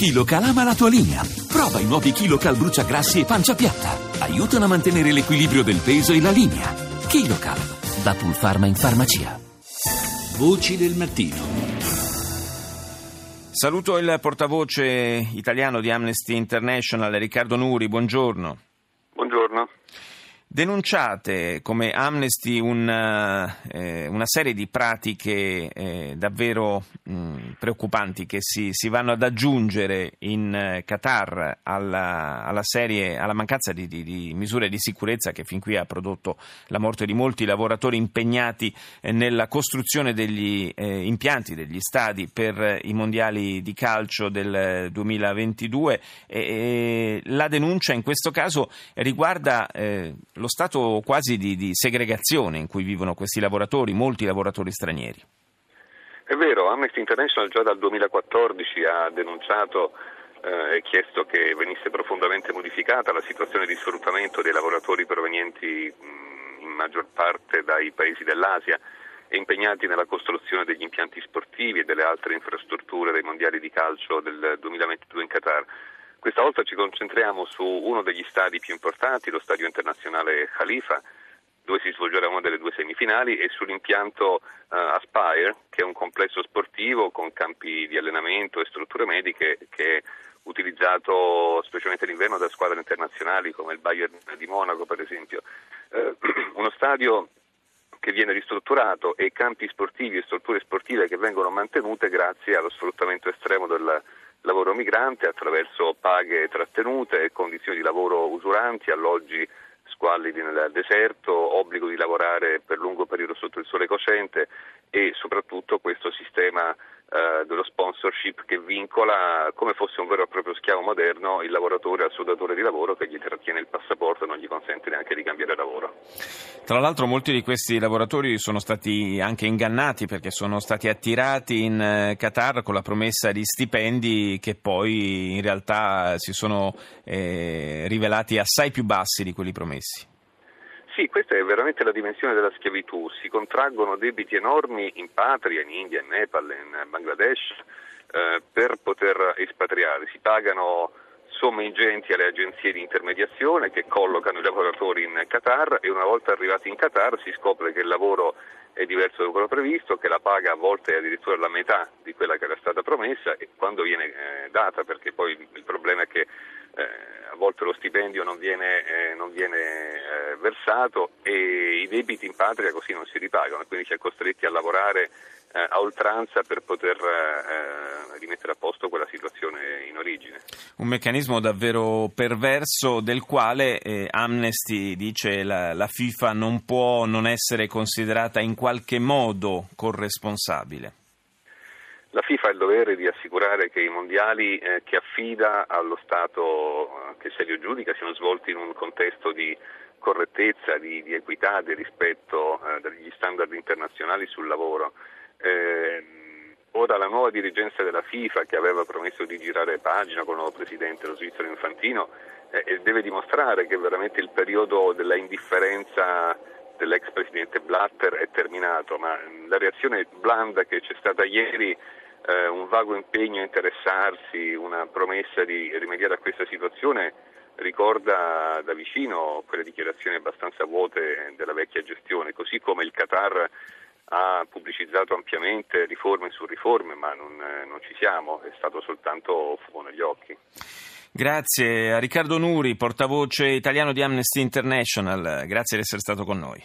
KiloCal ama la tua linea. Prova i nuovi KiloCal bruciagrassi e pancia piatta. Aiutano a mantenere l'equilibrio del peso e la linea. KiloCal, da Pulpharma in farmacia. Voci del mattino. Saluto il portavoce italiano di Amnesty International, Riccardo Nuri, buongiorno. Buongiorno. Denunciate come Amnesty una, eh, una serie di pratiche eh, davvero mh, preoccupanti che si, si, vanno ad aggiungere in eh, Qatar alla, alla, serie, alla mancanza di, di, di, misure di sicurezza che fin qui ha prodotto la morte di molti lavoratori impegnati eh, nella costruzione degli eh, impianti, degli stadi per i mondiali di calcio del 2022. la denuncia in questo caso riguarda lo stato quasi di, di segregazione in cui vivono questi lavoratori, molti lavoratori stranieri. È vero, Amnesty International già dal 2014 ha denunciato eh, e chiesto che venisse profondamente modificata la situazione di sfruttamento dei lavoratori provenienti in maggior parte dai paesi dell'Asia e impegnati nella costruzione degli impianti sportivi e delle altre infrastrutture dei mondiali di calcio del 2022 in Qatar. Questa volta ci concentriamo su uno degli stadi più importanti, lo stadio internazionale Khalifa, dove si svolgerà una delle due semifinali, e sull'impianto uh, Aspire, che è un complesso sportivo con campi di allenamento e strutture mediche che è utilizzato specialmente d'inverno da squadre internazionali come il Bayern di Monaco, per esempio. Uh, uno stadio che viene ristrutturato e campi sportivi e strutture sportive che vengono mantenute grazie allo sfruttamento estremo del lavoro migrante attraverso paghe trattenute, condizioni di lavoro usuranti, alloggi squallidi nel deserto, obbligo di lavorare per lungo periodo sotto il sole cocente e soprattutto questo sistema eh, dello sponsorship che vincola come fosse un vero e proprio schiavo moderno il lavoratore al suo datore di lavoro che il passaporto non gli consente neanche di cambiare lavoro. Tra l'altro molti di questi lavoratori sono stati anche ingannati perché sono stati attirati in eh, Qatar con la promessa di stipendi che poi in realtà si sono eh, rivelati assai più bassi di quelli promessi. Sì, questa è veramente la dimensione della schiavitù. Si contraggono debiti enormi in patria, in India, in Nepal, in Bangladesh, eh, per poter espatriare. Si pagano somme ingenti alle agenzie di intermediazione che collocano i lavoratori in Qatar e una volta arrivati in Qatar si scopre che il lavoro è diverso da quello previsto, che la paga a volte è addirittura la metà di quella che era stata promessa e quando viene eh, data, perché poi il problema è che eh, a volte lo stipendio non viene, eh, non viene eh, versato e i debiti in patria così non si ripagano, quindi si è costretti a lavorare eh, a oltranza per poter eh, rimettere a posto quella origine. Un meccanismo davvero perverso del quale eh, Amnesty dice la, la FIFA non può non essere considerata in qualche modo corresponsabile. La FIFA ha il dovere di assicurare che i mondiali eh, che affida allo Stato eh, che se li aggiudica siano svolti in un contesto di correttezza, di, di equità, di rispetto eh, degli standard internazionali sul lavoro. Eh, ora la nuova dirigenza della FIFA che aveva promesso di girare pagina con il nuovo presidente, lo svizzero Infantino, eh, deve dimostrare che veramente il periodo della indifferenza dell'ex presidente Blatter è terminato, ma la reazione blanda che c'è stata ieri eh, un vago impegno a interessarsi, una promessa di rimediare a questa situazione ricorda da vicino quelle dichiarazioni abbastanza vuote della vecchia gestione, così come il Qatar ha pubblicizzato ampiamente riforme su riforme, ma non, eh, non ci siamo, è stato soltanto fumo negli occhi. Grazie a Riccardo Nuri, portavoce italiano di Amnesty International, grazie di essere stato con noi.